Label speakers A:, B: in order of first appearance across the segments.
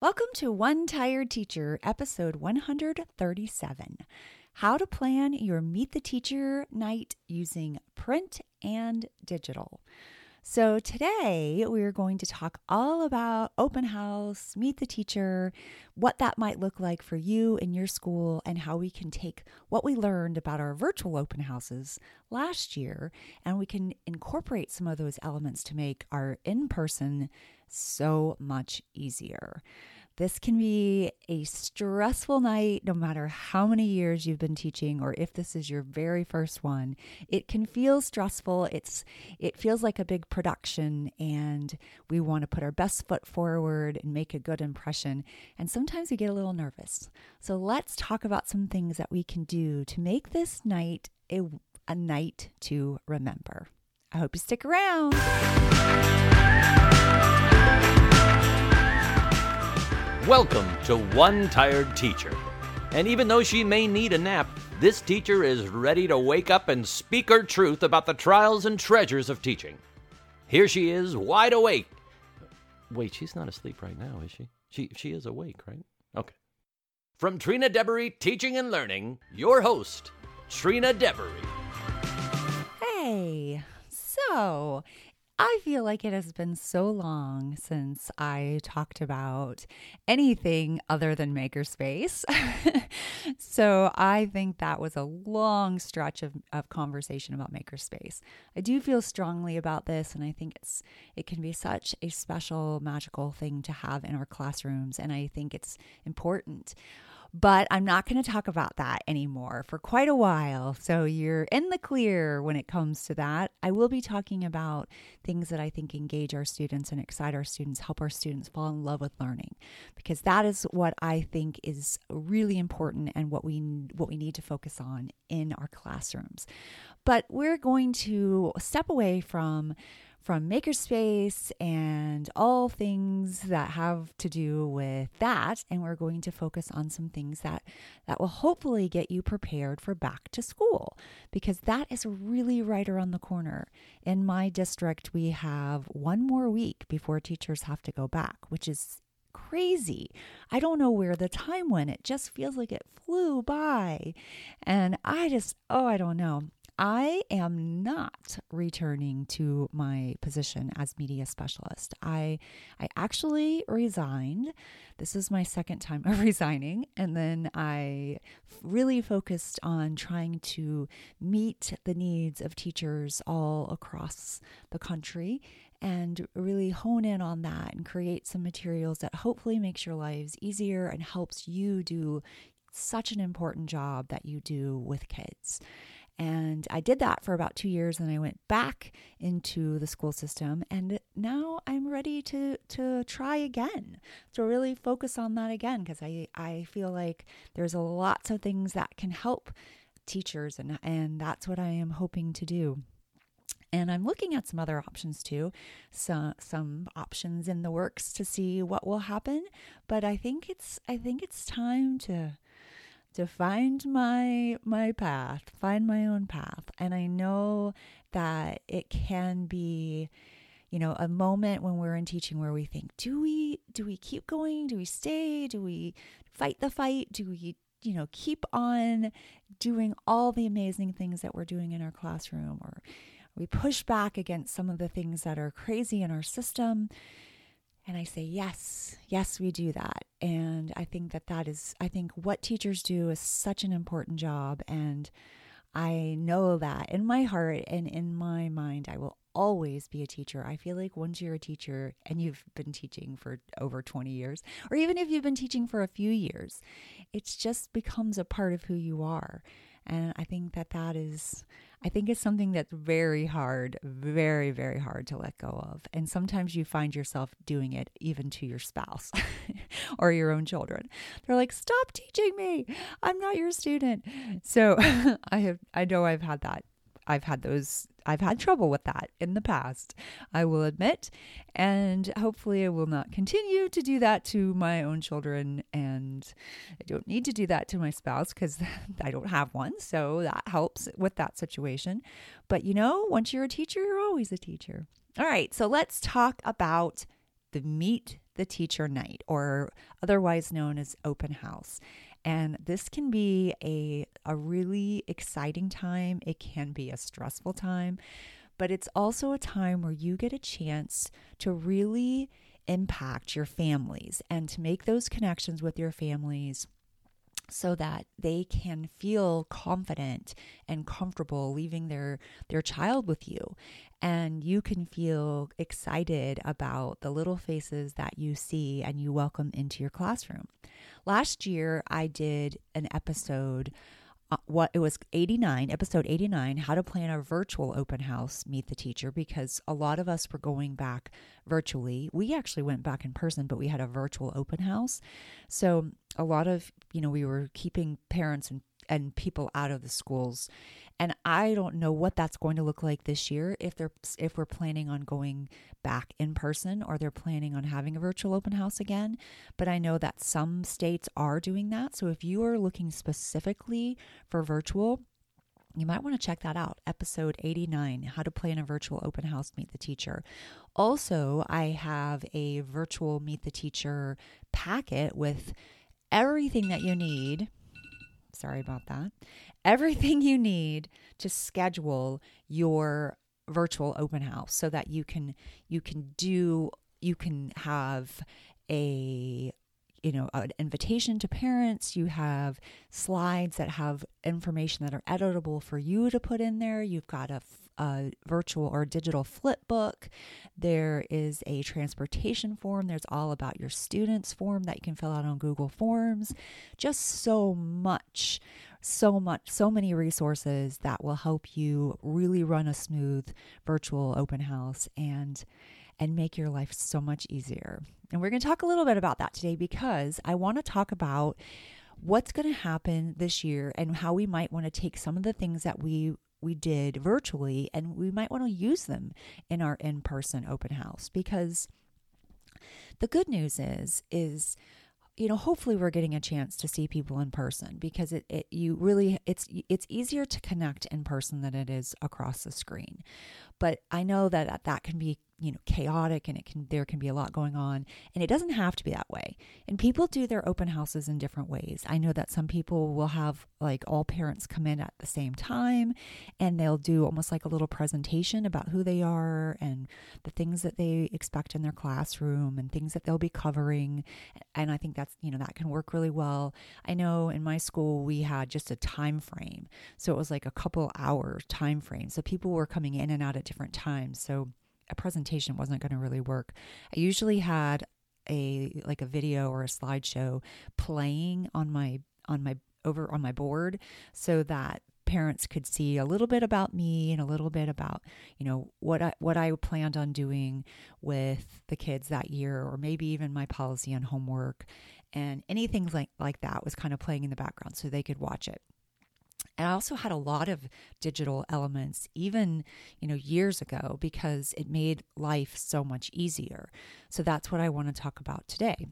A: Welcome to One Tired Teacher, episode 137 How to Plan Your Meet the Teacher Night Using Print and Digital. So, today we're going to talk all about open house, meet the teacher, what that might look like for you in your school, and how we can take what we learned about our virtual open houses last year and we can incorporate some of those elements to make our in person so much easier. This can be a stressful night no matter how many years you've been teaching or if this is your very first one. It can feel stressful. It's it feels like a big production and we want to put our best foot forward and make a good impression. And sometimes we get a little nervous. So let's talk about some things that we can do to make this night a, a night to remember. I hope you stick around.
B: Welcome to One Tired Teacher. And even though she may need a nap, this teacher is ready to wake up and speak her truth about the trials and treasures of teaching. Here she is, wide awake. Wait, she's not asleep right now, is she? She she is awake, right? Okay. From Trina Deboree Teaching and Learning, your host, Trina Deboree.
A: Hey, so I feel like it has been so long since I talked about anything other than Makerspace. so I think that was a long stretch of, of conversation about Makerspace. I do feel strongly about this, and I think it's it can be such a special, magical thing to have in our classrooms, and I think it's important. But I'm not going to talk about that anymore for quite a while. So you're in the clear when it comes to that. I will be talking about things that I think engage our students and excite our students, help our students fall in love with learning, because that is what I think is really important and what we what we need to focus on in our classrooms. But we're going to step away from from Makerspace and all things that have to do with that. And we're going to focus on some things that, that will hopefully get you prepared for back to school because that is really right around the corner. In my district, we have one more week before teachers have to go back, which is crazy. I don't know where the time went. It just feels like it flew by. And I just, oh, I don't know. I am not returning to my position as media specialist. I I actually resigned. This is my second time of resigning and then I really focused on trying to meet the needs of teachers all across the country and really hone in on that and create some materials that hopefully makes your lives easier and helps you do such an important job that you do with kids. And I did that for about two years, and I went back into the school system. And now I'm ready to to try again, to really focus on that again, because I I feel like there's lots of things that can help teachers, and and that's what I am hoping to do. And I'm looking at some other options too, some some options in the works to see what will happen. But I think it's I think it's time to to find my my path, find my own path. And I know that it can be you know a moment when we're in teaching where we think do we do we keep going? Do we stay? Do we fight the fight? Do we you know keep on doing all the amazing things that we're doing in our classroom? Or we push back against some of the things that are crazy in our system and I say, yes, yes, we do that. And I think that that is, I think what teachers do is such an important job. And I know that in my heart and in my mind, I will always be a teacher. I feel like once you're a teacher and you've been teaching for over 20 years, or even if you've been teaching for a few years, it just becomes a part of who you are. And I think that that is, I think it's something that's very hard, very, very hard to let go of. And sometimes you find yourself doing it even to your spouse or your own children. They're like, stop teaching me. I'm not your student. So I have, I know I've had that I've had those, I've had trouble with that in the past, I will admit. And hopefully, I will not continue to do that to my own children. And I don't need to do that to my spouse because I don't have one. So that helps with that situation. But you know, once you're a teacher, you're always a teacher. All right. So let's talk about the Meet the Teacher Night, or otherwise known as open house. And this can be a, a really exciting time, it can be a stressful time, but it's also a time where you get a chance to really impact your families and to make those connections with your families so that they can feel confident and comfortable leaving their their child with you and you can feel excited about the little faces that you see and you welcome into your classroom. Last year I did an episode uh, what it was 89 episode 89 how to plan a virtual open house meet the teacher because a lot of us were going back virtually. We actually went back in person but we had a virtual open house. So a lot of you know we were keeping parents and and people out of the schools and I don't know what that's going to look like this year if they're if we're planning on going back in person or they're planning on having a virtual open house again. But I know that some states are doing that. So if you are looking specifically for virtual, you might want to check that out. Episode 89 How to Plan a Virtual Open House Meet the Teacher. Also, I have a virtual Meet the Teacher packet with everything that you need. Sorry about that. Everything you need to schedule your virtual open house so that you can you can do you can have a you know an invitation to parents you have slides that have information that are editable for you to put in there you've got a a virtual or digital flip book. There is a transportation form. There's all about your students form that you can fill out on Google Forms. Just so much, so much, so many resources that will help you really run a smooth virtual open house and and make your life so much easier. And we're going to talk a little bit about that today because I want to talk about what's going to happen this year and how we might want to take some of the things that we we did virtually and we might want to use them in our in-person open house. Because the good news is is you know hopefully we're getting a chance to see people in person because it, it you really it's it's easier to connect in person than it is across the screen. But i know that that can be you know chaotic and it can there can be a lot going on. And it doesn't have to be that way. And people do their open houses in different ways. I know that some people will have like all parents come in at the same time and they'll do almost like a little presentation about who they are and the things that they expect in their classroom and things that they'll be covering. And i think that's you know that can work really well. I know in my school we had just a time frame. So it was like a couple hour time frame. So people were coming in and out at different times. So a presentation wasn't going to really work. I usually had a like a video or a slideshow playing on my on my over on my board so that parents could see a little bit about me and a little bit about you know what I what I planned on doing with the kids that year or maybe even my policy on homework and anything like like that was kind of playing in the background so they could watch it. And I also had a lot of digital elements, even, you know, years ago, because it made life so much easier. So that's what I want to talk about today.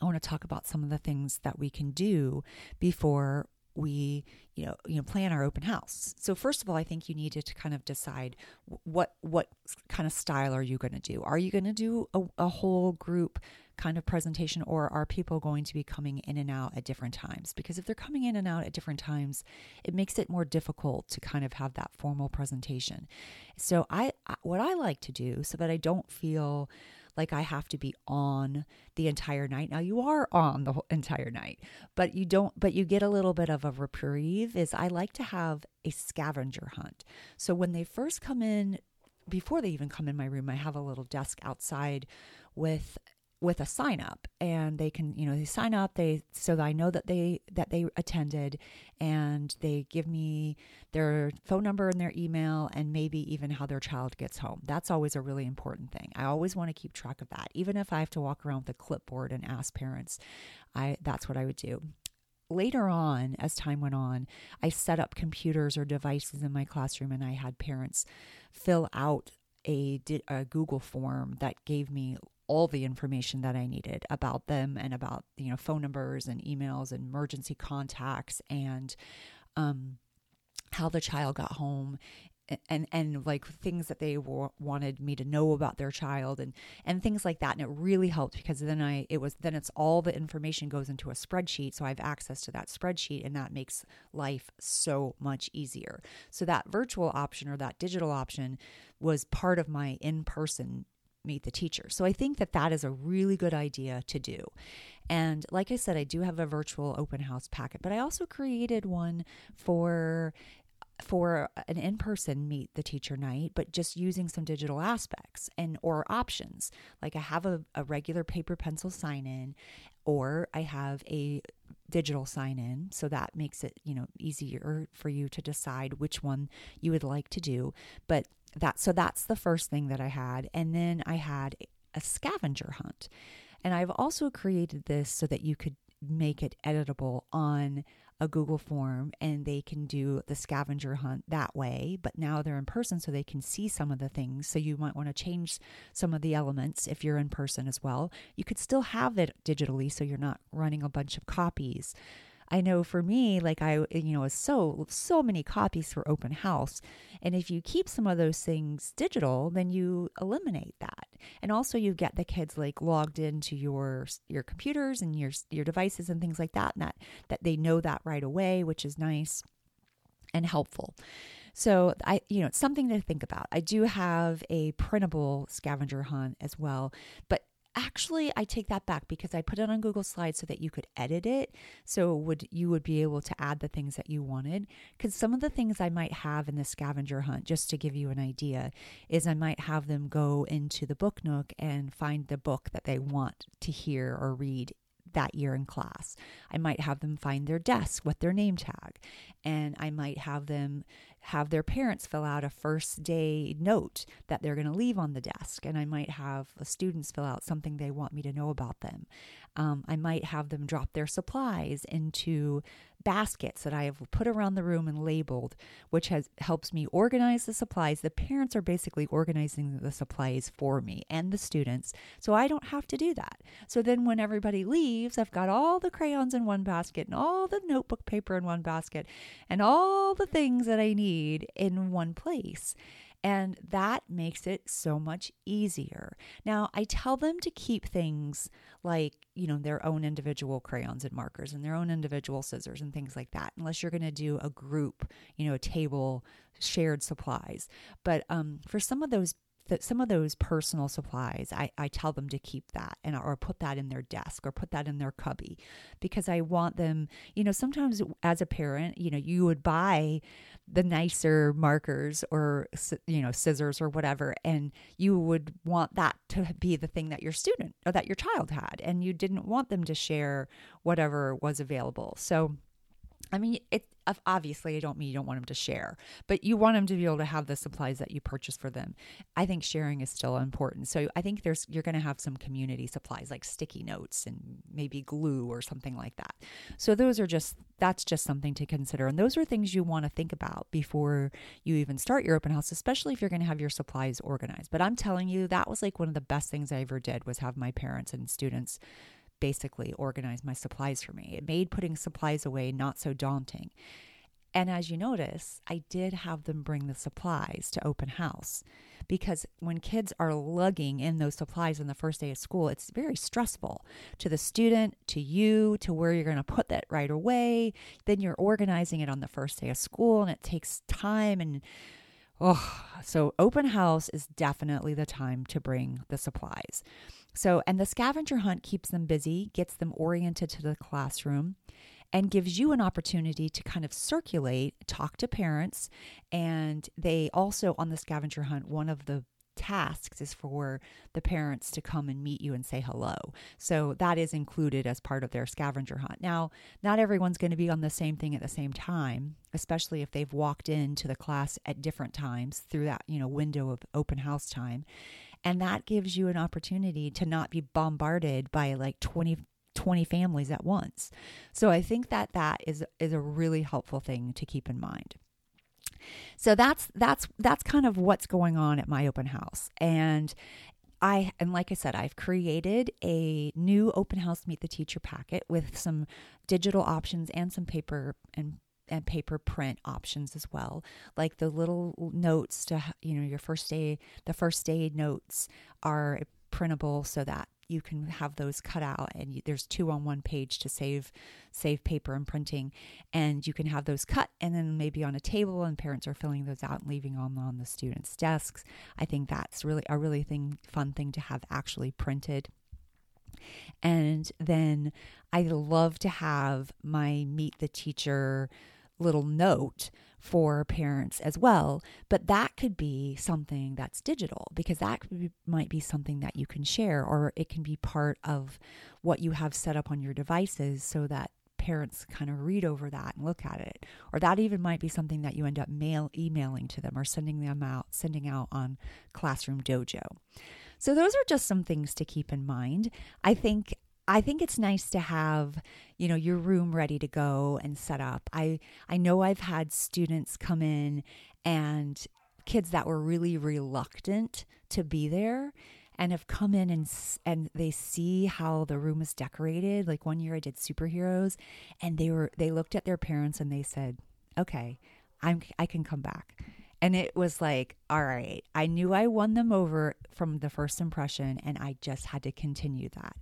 A: I want to talk about some of the things that we can do before we you know you know plan our open house so first of all i think you need to kind of decide what what kind of style are you going to do are you going to do a, a whole group kind of presentation or are people going to be coming in and out at different times because if they're coming in and out at different times it makes it more difficult to kind of have that formal presentation so i what i like to do so that i don't feel like I have to be on the entire night. Now you are on the entire night, but you don't, but you get a little bit of a reprieve. Is I like to have a scavenger hunt. So when they first come in, before they even come in my room, I have a little desk outside with with a sign up and they can you know they sign up they so that I know that they that they attended and they give me their phone number and their email and maybe even how their child gets home. That's always a really important thing. I always want to keep track of that. Even if I have to walk around with a clipboard and ask parents I that's what I would do. Later on, as time went on, I set up computers or devices in my classroom and I had parents fill out a, a Google form that gave me all the information that I needed about them and about you know phone numbers and emails and emergency contacts and um, how the child got home and and like things that they w- wanted me to know about their child and and things like that. And it really helped because then i it was then it's all the information goes into a spreadsheet. So i have access to that spreadsheet and that makes life so much easier. So that virtual option or that digital option was part of my in-person meet the teacher. So I think that that is a really good idea to do. And like I said, I do have a virtual open house packet, but I also created one for for an in-person meet the teacher night but just using some digital aspects and or options like i have a, a regular paper pencil sign in or i have a digital sign in so that makes it you know easier for you to decide which one you would like to do but that so that's the first thing that i had and then i had a scavenger hunt and i've also created this so that you could make it editable on a Google form and they can do the scavenger hunt that way. But now they're in person so they can see some of the things. So you might want to change some of the elements if you're in person as well. You could still have it digitally so you're not running a bunch of copies. I know for me, like I, eh, you know, so so many copies for open house, and if you keep some of those things digital, then you eliminate that, and also you get the kids like logged into your your computers and your your devices and things like that, and that that they know that right away, which is nice and helpful. So I, you know, it's something to think about. I do have a printable scavenger hunt as well, but actually I take that back because I put it on Google Slides so that you could edit it. So would you would be able to add the things that you wanted. Because some of the things I might have in the scavenger hunt, just to give you an idea, is I might have them go into the book nook and find the book that they want to hear or read that year in class. I might have them find their desk with their name tag, and I might have them have their parents fill out a first day note that they're going to leave on the desk. And I might have the students fill out something they want me to know about them. Um, I might have them drop their supplies into baskets that I have put around the room and labeled, which has helps me organize the supplies. The parents are basically organizing the supplies for me and the students, so I don't have to do that. So then when everybody leaves, I've got all the crayons in one basket and all the notebook paper in one basket and all the things that I need in one place. And that makes it so much easier. Now, I tell them to keep things like, you know, their own individual crayons and markers and their own individual scissors and things like that, unless you're going to do a group, you know, a table shared supplies. But um, for some of those that some of those personal supplies I, I tell them to keep that and or put that in their desk or put that in their cubby because i want them you know sometimes as a parent you know you would buy the nicer markers or you know scissors or whatever and you would want that to be the thing that your student or that your child had and you didn't want them to share whatever was available. So I mean, it obviously I don't mean you don't want them to share, but you want them to be able to have the supplies that you purchase for them. I think sharing is still important. So I think there's you're going to have some community supplies like sticky notes and maybe glue or something like that. So those are just that's just something to consider and those are things you want to think about before you even start your open house, especially if you're going to have your supplies organized. But I'm telling you that was like one of the best things I ever did was have my parents and students basically organize my supplies for me. It made putting supplies away not so daunting. And as you notice, I did have them bring the supplies to open house because when kids are lugging in those supplies on the first day of school, it's very stressful to the student, to you, to where you're going to put that right away. Then you're organizing it on the first day of school and it takes time and Oh, so open house is definitely the time to bring the supplies. So, and the scavenger hunt keeps them busy, gets them oriented to the classroom, and gives you an opportunity to kind of circulate, talk to parents. And they also, on the scavenger hunt, one of the tasks is for the parents to come and meet you and say hello. So that is included as part of their scavenger hunt. Now, not everyone's going to be on the same thing at the same time, especially if they've walked into the class at different times through that, you know, window of open house time. And that gives you an opportunity to not be bombarded by like 20 20 families at once. So I think that that is is a really helpful thing to keep in mind. So that's that's that's kind of what's going on at my open house. And I and like I said, I've created a new open house meet the teacher packet with some digital options and some paper and and paper print options as well. Like the little notes to you know your first day the first aid notes are printable so that you can have those cut out and you, there's two on one page to save save paper and printing. And you can have those cut and then maybe on a table and parents are filling those out and leaving them on the students desks. I think that's really a really thing fun thing to have actually printed. And then I love to have my meet the teacher little note for parents as well. But that could be something that's digital because that be, might be something that you can share, or it can be part of what you have set up on your devices so that parents kind of read over that and look at it. Or that even might be something that you end up mail emailing to them or sending them out, sending out on Classroom Dojo. So those are just some things to keep in mind. I think I think it's nice to have, you know, your room ready to go and set up. I I know I've had students come in and kids that were really reluctant to be there and have come in and and they see how the room is decorated. Like one year I did superheroes and they were they looked at their parents and they said, "Okay, I'm I can come back." And it was like, all right, I knew I won them over from the first impression and I just had to continue that.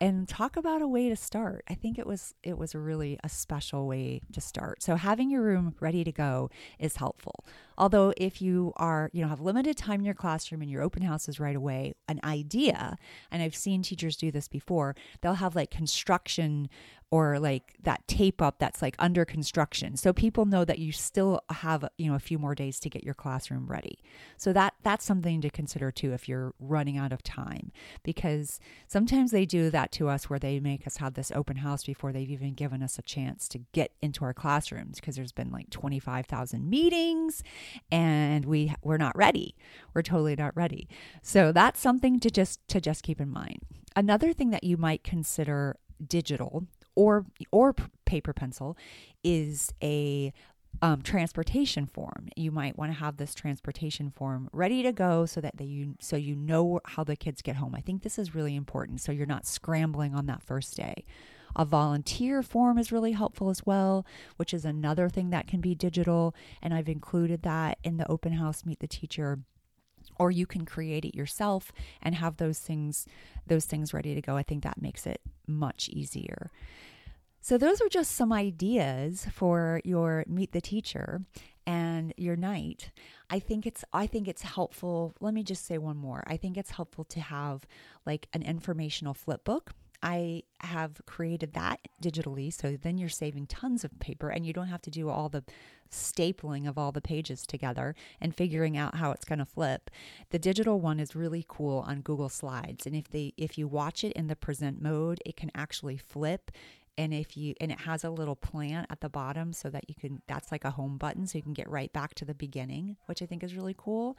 A: And talk about a way to start. I think it was it was really a special way to start. So having your room ready to go is helpful. Although if you are, you know, have limited time in your classroom and your open house is right away, an idea, and I've seen teachers do this before, they'll have like construction or like that tape up that's like under construction so people know that you still have you know a few more days to get your classroom ready so that that's something to consider too if you're running out of time because sometimes they do that to us where they make us have this open house before they've even given us a chance to get into our classrooms because there's been like 25,000 meetings and we we're not ready. We're totally not ready. So that's something to just to just keep in mind. Another thing that you might consider digital or or paper pencil is a um, transportation form. You might want to have this transportation form ready to go so that they, you so you know how the kids get home. I think this is really important so you're not scrambling on that first day. A volunteer form is really helpful as well, which is another thing that can be digital and I've included that in the open house meet the teacher or you can create it yourself and have those things those things ready to go. I think that makes it much easier. So, those are just some ideas for your meet the teacher and your night. I think it's I think it's helpful. Let me just say one more. I think it's helpful to have like an informational flip book. I have created that digitally so then you're saving tons of paper and you don't have to do all the stapling of all the pages together and figuring out how it's going to flip. The digital one is really cool on Google Slides and if they if you watch it in the present mode, it can actually flip and if you and it has a little plant at the bottom so that you can that's like a home button so you can get right back to the beginning which i think is really cool.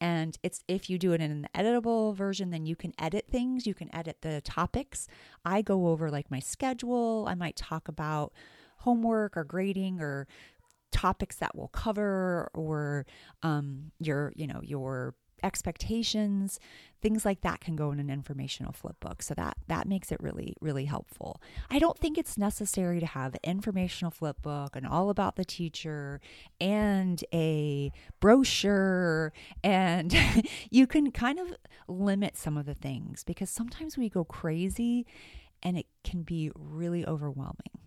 A: And it's if you do it in an editable version then you can edit things. You can edit the topics. I go over like my schedule. I might talk about homework or grading or topics that we'll cover or um, your you know your expectations things like that can go in an informational flip book. So that that makes it really really helpful. I don't think it's necessary to have an informational flip book and all about the teacher and a brochure and you can kind of limit some of the things because sometimes we go crazy and it can be really overwhelming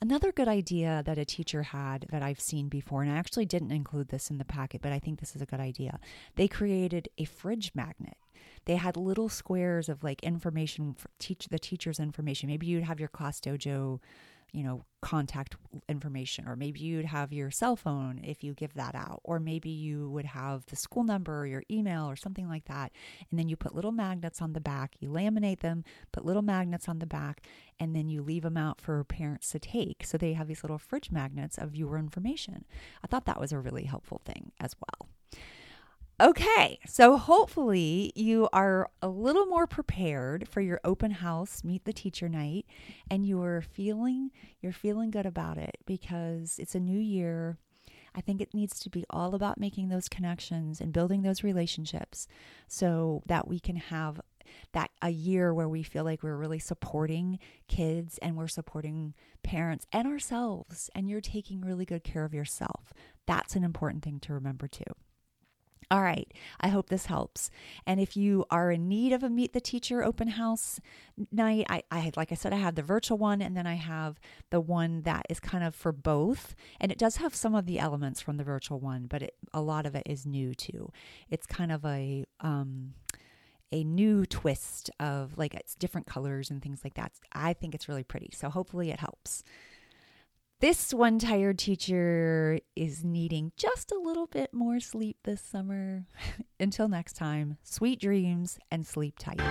A: Another good idea that a teacher had that I've seen before, and I actually didn't include this in the packet, but I think this is a good idea. They created a fridge magnet. They had little squares of like information for teach the teacher's information. Maybe you'd have your ClassDojo you know, contact information, or maybe you'd have your cell phone if you give that out, or maybe you would have the school number or your email or something like that. And then you put little magnets on the back, you laminate them, put little magnets on the back, and then you leave them out for parents to take. So they have these little fridge magnets of your information. I thought that was a really helpful thing as well. Okay, so hopefully you are a little more prepared for your open house meet the teacher night and you're feeling you're feeling good about it because it's a new year. I think it needs to be all about making those connections and building those relationships so that we can have that a year where we feel like we're really supporting kids and we're supporting parents and ourselves, and you're taking really good care of yourself. That's an important thing to remember too. All right, I hope this helps. And if you are in need of a Meet the Teacher open house night, I, I like I said, I have the virtual one and then I have the one that is kind of for both. And it does have some of the elements from the virtual one, but it, a lot of it is new too. It's kind of a, um, a new twist of like it's different colors and things like that. I think it's really pretty. So hopefully it helps. This one tired teacher is needing just a little bit more sleep this summer. Until next time, sweet dreams and sleep tight.